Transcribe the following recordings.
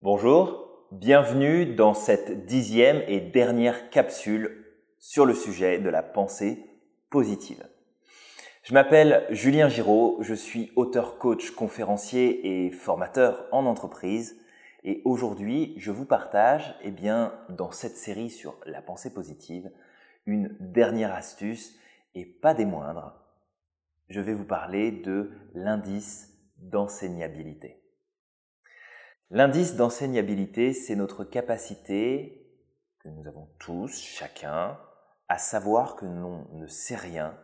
Bonjour, bienvenue dans cette dixième et dernière capsule sur le sujet de la pensée positive. Je m'appelle Julien Giraud, je suis auteur coach, conférencier et formateur en entreprise et aujourd'hui je vous partage eh bien, dans cette série sur la pensée positive une dernière astuce et pas des moindres. Je vais vous parler de l'indice d'enseignabilité. L'indice d'enseignabilité, c'est notre capacité que nous avons tous, chacun, à savoir que l'on ne sait rien,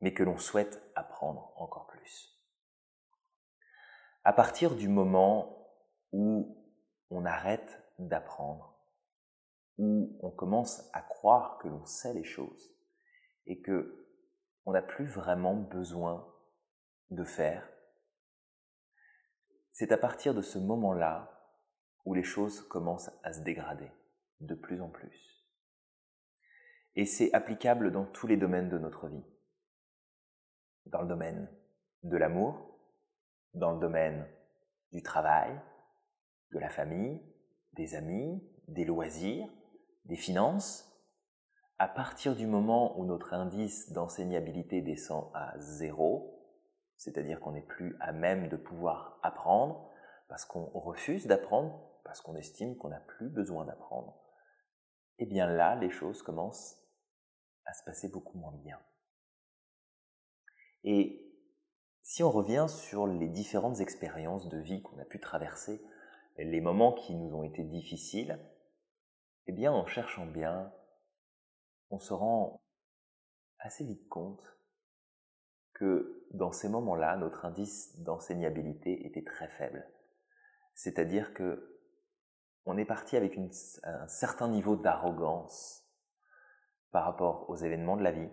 mais que l'on souhaite apprendre encore plus. À partir du moment où on arrête d'apprendre, où on commence à croire que l'on sait les choses et que on n'a plus vraiment besoin de faire, c'est à partir de ce moment-là où les choses commencent à se dégrader de plus en plus. Et c'est applicable dans tous les domaines de notre vie. Dans le domaine de l'amour, dans le domaine du travail, de la famille, des amis, des loisirs, des finances. À partir du moment où notre indice d'enseignabilité descend à zéro, c'est-à-dire qu'on n'est plus à même de pouvoir apprendre, parce qu'on refuse d'apprendre, parce qu'on estime qu'on n'a plus besoin d'apprendre, eh bien là, les choses commencent à se passer beaucoup moins bien. Et si on revient sur les différentes expériences de vie qu'on a pu traverser, les moments qui nous ont été difficiles, eh bien en cherchant bien, on se rend assez vite compte que dans ces moments-là, notre indice d'enseignabilité était très faible. C'est-à-dire que on est parti avec un certain niveau d'arrogance par rapport aux événements de la vie,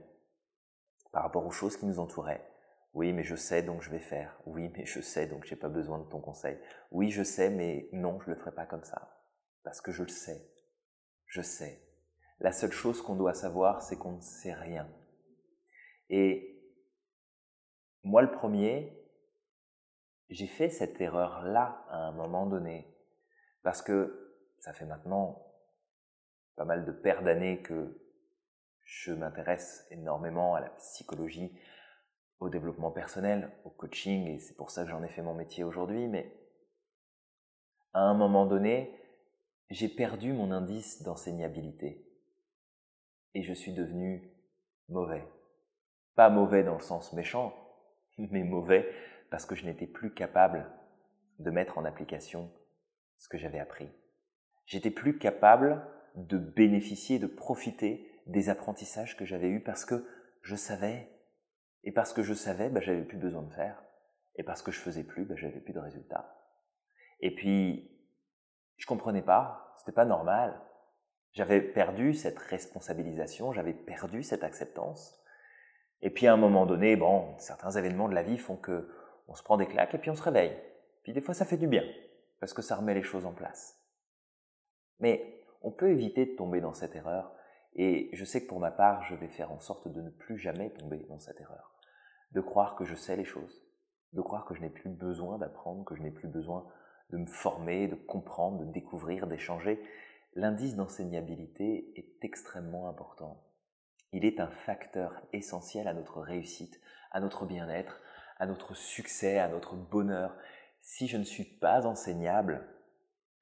par rapport aux choses qui nous entouraient. Oui, mais je sais, donc je vais faire. Oui, mais je sais, donc j'ai pas besoin de ton conseil. Oui, je sais, mais non, je le ferai pas comme ça. Parce que je le sais. Je sais. La seule chose qu'on doit savoir, c'est qu'on ne sait rien. Et moi, le premier, j'ai fait cette erreur-là à un moment donné, parce que ça fait maintenant pas mal de paires d'années que je m'intéresse énormément à la psychologie, au développement personnel, au coaching, et c'est pour ça que j'en ai fait mon métier aujourd'hui, mais à un moment donné, j'ai perdu mon indice d'enseignabilité. Et je suis devenu mauvais. Pas mauvais dans le sens méchant, mais mauvais parce que je n'étais plus capable de mettre en application ce que j'avais appris. J'étais plus capable de bénéficier, de profiter des apprentissages que j'avais eus parce que je savais. Et parce que je savais, bah, j'avais plus besoin de faire. Et parce que je faisais plus, bah, j'avais plus de résultats. Et puis, je comprenais pas, c'était pas normal. J'avais perdu cette responsabilisation, j'avais perdu cette acceptance. Et puis à un moment donné, bon, certains événements de la vie font que on se prend des claques et puis on se réveille. Puis des fois ça fait du bien parce que ça remet les choses en place. Mais on peut éviter de tomber dans cette erreur et je sais que pour ma part, je vais faire en sorte de ne plus jamais tomber dans cette erreur. De croire que je sais les choses, de croire que je n'ai plus besoin d'apprendre, que je n'ai plus besoin de me former, de comprendre, de découvrir, d'échanger. L'indice d'enseignabilité est extrêmement important il est un facteur essentiel à notre réussite, à notre bien-être, à notre succès, à notre bonheur. Si je ne suis pas enseignable,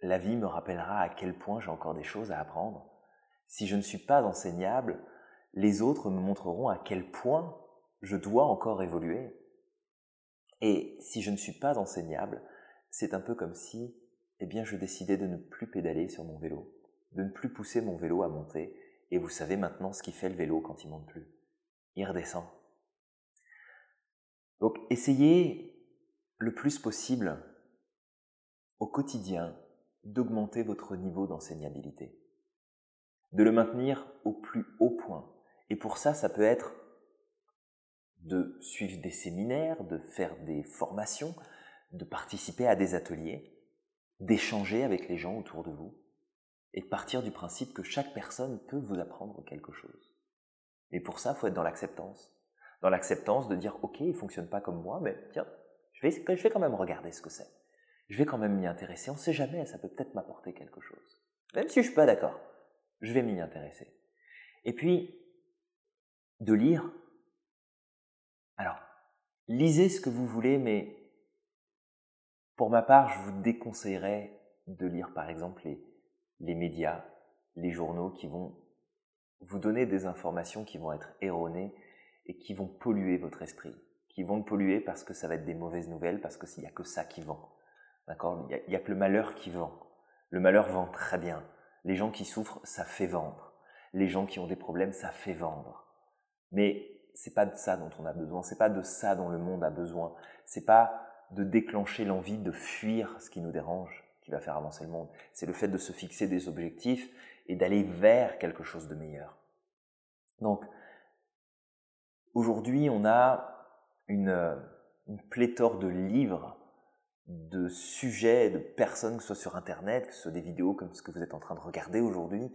la vie me rappellera à quel point j'ai encore des choses à apprendre. Si je ne suis pas enseignable, les autres me montreront à quel point je dois encore évoluer. Et si je ne suis pas enseignable, c'est un peu comme si, eh bien, je décidais de ne plus pédaler sur mon vélo, de ne plus pousser mon vélo à monter et vous savez maintenant ce qui fait le vélo quand il monte plus. Il redescend. Donc essayez le plus possible au quotidien d'augmenter votre niveau d'enseignabilité, de le maintenir au plus haut point. Et pour ça, ça peut être de suivre des séminaires, de faire des formations, de participer à des ateliers, d'échanger avec les gens autour de vous, et partir du principe que chaque personne peut vous apprendre quelque chose. Et pour ça, il faut être dans l'acceptance. Dans l'acceptance de dire, OK, il ne fonctionne pas comme moi, mais tiens, je vais quand même regarder ce que c'est. je vais quand même m'y intéresser. On ne sait jamais, ça peut peut-être m'apporter quelque chose. Même si je ne suis pas d'accord, je vais m'y intéresser. Et puis, de lire. Alors, lisez ce que vous voulez, mais pour ma part, je vous déconseillerais de lire par exemple les, les médias, les journaux qui vont vous donner des informations qui vont être erronées et qui vont polluer votre esprit, qui vont le polluer parce que ça va être des mauvaises nouvelles, parce qu'il n'y a que ça qui vend. D'accord? Il n'y a, que le malheur qui vend. Le malheur vend très bien. Les gens qui souffrent, ça fait vendre. Les gens qui ont des problèmes, ça fait vendre. Mais c'est pas de ça dont on a besoin. C'est pas de ça dont le monde a besoin. C'est pas de déclencher l'envie de fuir ce qui nous dérange qui va faire avancer le monde. C'est le fait de se fixer des objectifs et d'aller vers quelque chose de meilleur. Donc, aujourd'hui, on a une, pléthore de livres de sujets, de personnes, que ce soit sur Internet, que ce soit des vidéos comme ce que vous êtes en train de regarder aujourd'hui,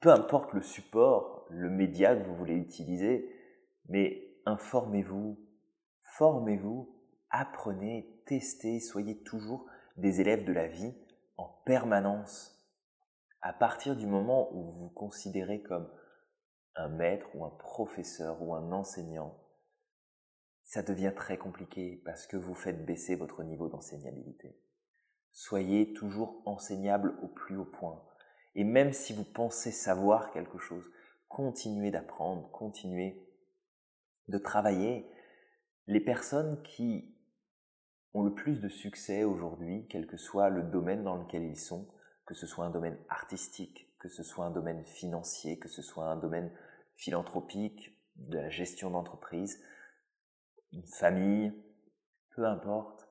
peu importe le support, le média que vous voulez utiliser, mais informez-vous, formez-vous, apprenez, testez, soyez toujours des élèves de la vie en permanence. À partir du moment où vous vous considérez comme un maître ou un professeur ou un enseignant, ça devient très compliqué parce que vous faites baisser votre niveau d'enseignabilité. Soyez toujours enseignable au plus haut point. Et même si vous pensez savoir quelque chose, continuez d'apprendre, continuez de travailler. Les personnes qui ont le plus de succès aujourd'hui, quel que soit le domaine dans lequel ils sont, que ce soit un domaine artistique, que ce soit un domaine financier, que ce soit un domaine philanthropique, de la gestion d'entreprise, une famille, peu importe,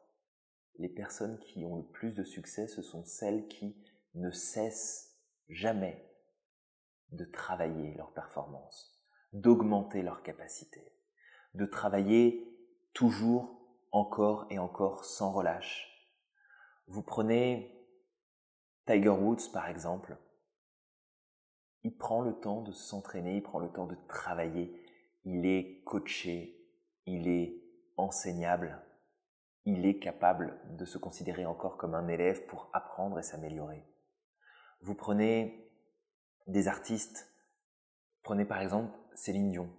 les personnes qui ont le plus de succès, ce sont celles qui ne cessent jamais de travailler leur performance, d'augmenter leur capacité, de travailler toujours, encore et encore sans relâche. Vous prenez Tiger Woods par exemple, il prend le temps de s'entraîner, il prend le temps de travailler, il est coaché, il est enseignable, il est capable de se considérer encore comme un élève pour apprendre et s'améliorer. Vous prenez des artistes, prenez par exemple Céline Dion.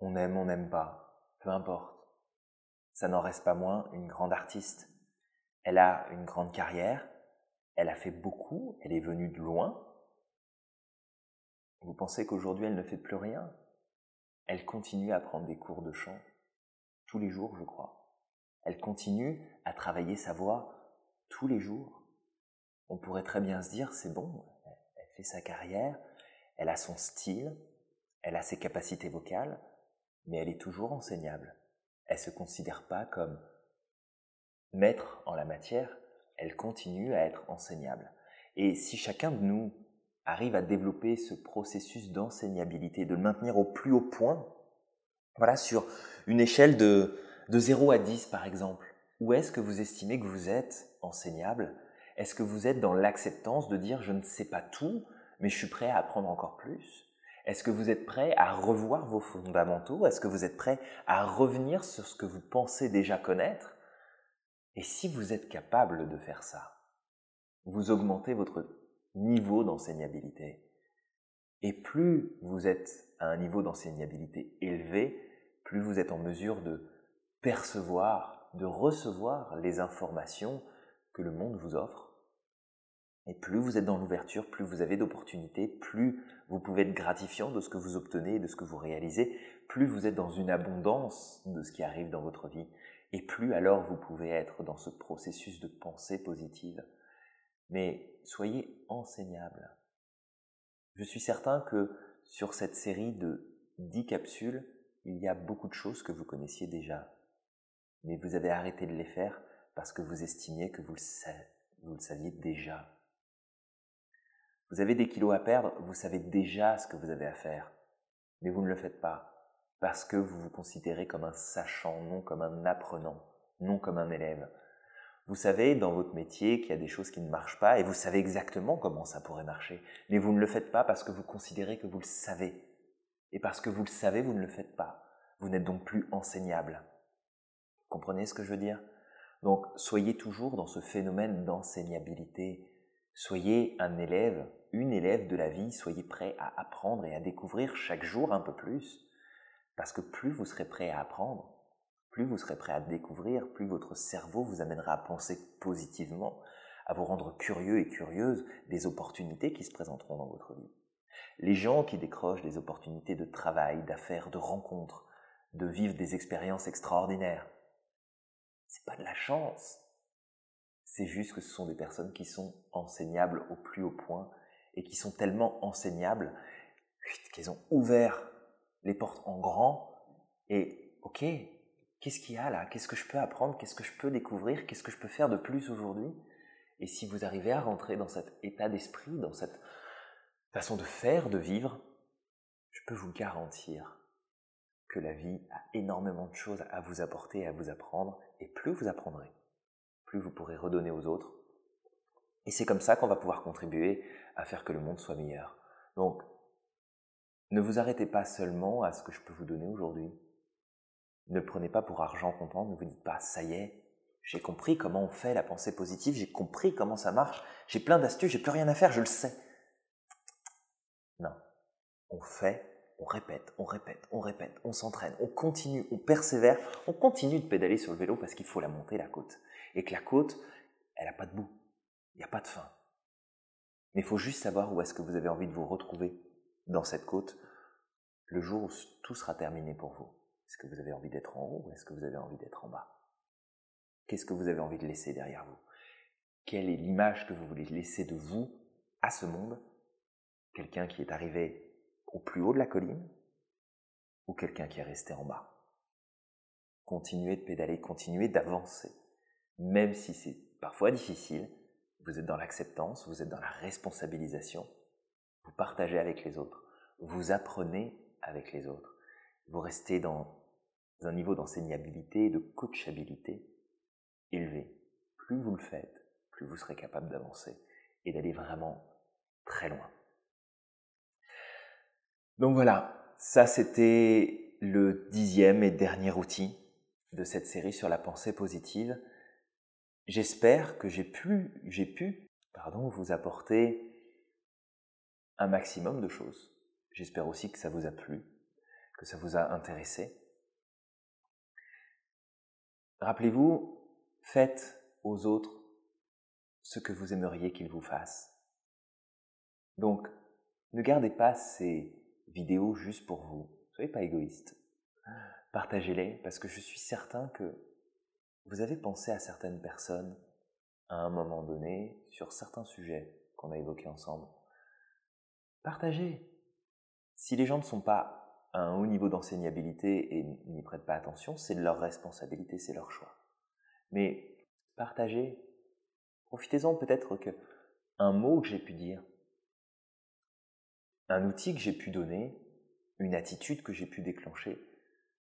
On aime, on n'aime pas, peu importe. Ça n'en reste pas moins une grande artiste. Elle a une grande carrière, elle a fait beaucoup, elle est venue de loin. Vous pensez qu'aujourd'hui elle ne fait plus rien? Elle continue à prendre des cours de chant tous les jours, je crois. Elle continue à travailler sa voix tous les jours. On pourrait très bien se dire, c'est bon, elle fait sa carrière, elle a son style, elle a ses capacités vocales, mais elle est toujours enseignable. Elle ne se considère pas comme maître en la matière, elle continue à être enseignable. Et si chacun de nous arrive à développer ce processus d'enseignabilité, de le maintenir au plus haut point, voilà, sur une échelle de, de 0 à 10 par exemple, où est-ce que vous estimez que vous êtes enseignable? Est-ce que vous êtes dans l'acceptance de dire je ne sais pas tout, mais je suis prêt à apprendre encore plus Est-ce que vous êtes prêt à revoir vos fondamentaux? Est-ce que vous êtes prêt à revenir sur ce que vous pensez déjà connaître? Et si vous êtes capable de faire ça, vous augmentez votre niveau d'enseignabilité. Et plus vous êtes à un niveau d'enseignabilité élevé, plus vous êtes en mesure de percevoir, de recevoir les informations que le monde vous offre. Et plus vous êtes dans l'ouverture, plus vous avez d'opportunités, plus vous pouvez être gratifiant de ce que vous obtenez, de ce que vous réalisez, plus vous êtes dans une abondance de ce qui arrive dans votre vie, et plus alors vous pouvez être dans ce processus de pensée positive. Mais soyez enseignable. Je suis certain que sur cette série de 10 capsules, il y a beaucoup de choses que vous connaissiez déjà, mais vous avez arrêté de les faire parce que vous estimiez que vous le, saviez déjà. Vous avez des kilos à perdre, vous savez déjà ce que vous avez à faire, mais vous ne le faites pas parce que vous vous considérez comme un sachant, non comme un apprenant, non comme un élève. Vous savez dans votre métier qu'il y a des choses qui ne marchent pas et vous savez exactement comment ça pourrait marcher, mais vous ne le faites pas parce que vous considérez que vous le savez. Et parce que vous le savez, vous ne le faites pas. Vous n'êtes donc plus enseignable. Comprenez ce que je veux dire? Donc soyez toujours dans ce phénomène d'enseignabilité. Soyez un élève, une élève de la vie, soyez prêt à apprendre et à découvrir chaque jour un peu plus. Parce que plus vous serez prêt à apprendre, plus vous serez prêt à découvrir, plus votre cerveau vous amènera à penser positivement, à vous rendre curieux et curieuse des opportunités qui se présenteront dans votre vie. Les gens qui décrochent des opportunités de travail, d'affaires, de rencontres, de vivre des expériences extraordinaires, c'est pas de la chance. C'est juste que ce sont des personnes qui sont enseignables au plus haut point et qui sont tellement enseignables qu'elles ont ouvert les portes en grand et ok, qu'est-ce qu'il y a là? Qu'est-ce que je peux apprendre? Qu'est-ce que je peux découvrir? Qu'est-ce que je peux faire de plus aujourd'hui? Et si vous arrivez à rentrer dans cet état d'esprit, dans cette façon de faire, de vivre, je peux vous garantir que la vie a énormément de choses à vous apporter à vous apprendre, et plus vous apprendrez, plus vous pourrez redonner aux autres. Et c'est comme ça qu'on va pouvoir contribuer à faire que le monde soit meilleur. Donc, ne vous arrêtez pas seulement à ce que je peux vous donner aujourd'hui. Ne prenez pas pour argent comptant, ne vous dites pas ça y est, j'ai compris comment on fait la pensée positive, j'ai compris comment ça marche, j'ai plein d'astuces, j'ai plus rien à faire, je le sais. Non, on fait on répète, on répète, on répète, on s'entraîne, on continue, on persévère, on continue de pédaler sur le vélo parce qu'il faut la monter, la côte. Et que la côte, elle n'a pas de bout, il n'y a pas de fin. Mais il faut juste savoir où est-ce que vous avez envie de vous retrouver dans cette côte le jour où tout sera terminé pour vous. Est-ce que vous avez envie d'être en haut ou est-ce que vous avez envie d'être en bas? Qu'est-ce que vous avez envie de laisser derrière vous? Quelle est l'image que vous voulez laisser de vous à ce monde? Quelqu'un qui est arrivé au plus haut de la colline ou quelqu'un qui est resté en bas? Continuez de pédaler, continuez d'avancer. Même si c'est parfois difficile, vous êtes dans l'acceptance, vous êtes dans la responsabilisation, vous partagez avec les autres, vous apprenez avec les autres, vous restez dans un niveau d'enseignabilité, de coachabilité élevé. Plus vous le faites, plus vous serez capable d'avancer et d'aller vraiment très loin. Donc voilà, ça c'était le dixième et dernier outil de cette série sur la pensée positive. J'espère que j'ai pu, j'ai pu pardon, vous apporter un maximum de choses. J'espère aussi que ça vous a plu, que ça vous a intéressé. Rappelez-vous, faites aux autres ce que vous aimeriez qu'ils vous fassent. Donc, ne gardez pas ces vidéos juste pour vous. Soyez pas égoïste. Partagez-les parce que je suis certain que vous avez pensé à certaines personnes à un moment donné sur certains sujets qu'on a évoqués ensemble. Partagez. Si les gens ne sont pas à un haut niveau d'enseignabilité et n'y prêtent pas attention, c'est leur responsabilité, c'est leur choix. Mais partagez. Profitez-en peut-être que un mot que j'ai pu dire un outil que j'ai pu donner, une attitude que j'ai pu déclencher,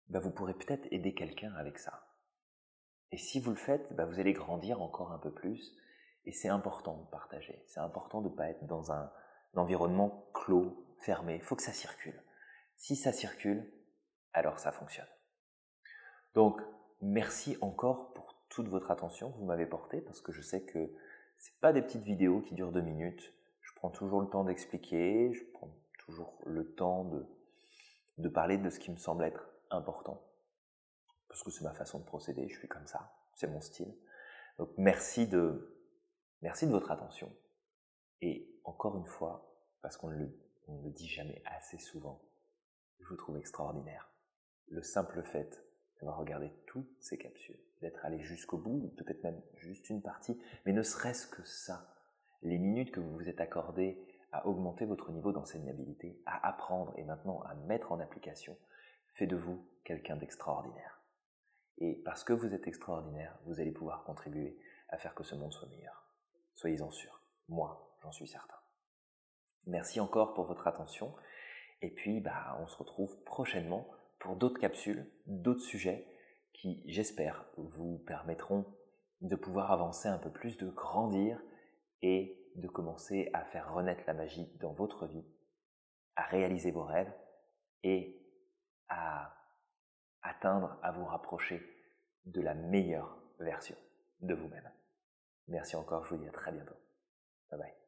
bah vous pourrez peut-être aider quelqu'un avec ça. Et si vous le faites, bah vous allez grandir encore un peu plus. Et c'est important de partager. C'est important de ne pas être dans un, environnement clos, fermé. Il faut que ça circule. Si ça circule, alors ça fonctionne. Donc, merci encore pour toute votre attention que vous m'avez portée, parce que je sais que ce pas des petites vidéos qui durent deux minutes prends toujours le temps d'expliquer, je prends toujours le temps de parler de ce qui me semble être important. Parce que c'est ma façon de procéder, je suis comme ça, c'est mon style. Donc merci de, merci de votre attention. Et encore une fois, parce qu'on ne le, on le dit jamais assez souvent, je vous trouve extraordinaire. Le simple fait d'avoir regardé toutes ces capsules, d'être allé jusqu'au bout, peut-être même juste une partie, mais ne serait-ce que ça, les minutes que vous vous êtes accordées à augmenter votre niveau d'enseignabilité, à apprendre et maintenant à mettre en application, fait de vous quelqu'un d'extraordinaire. Et parce que vous êtes extraordinaire, vous allez pouvoir contribuer à faire que ce monde soit meilleur. Soyez-en sûrs. Moi, j'en suis certain. Merci encore pour votre attention. Et puis, bah, on se retrouve prochainement pour d'autres capsules, d'autres sujets qui, j'espère, vous permettront de pouvoir avancer un peu plus, de grandir et de commencer à faire renaître la magie dans votre vie, à réaliser vos rêves et à atteindre, à vous rapprocher de la meilleure version de vous-même. Merci encore, je vous dis à très bientôt. Bye bye.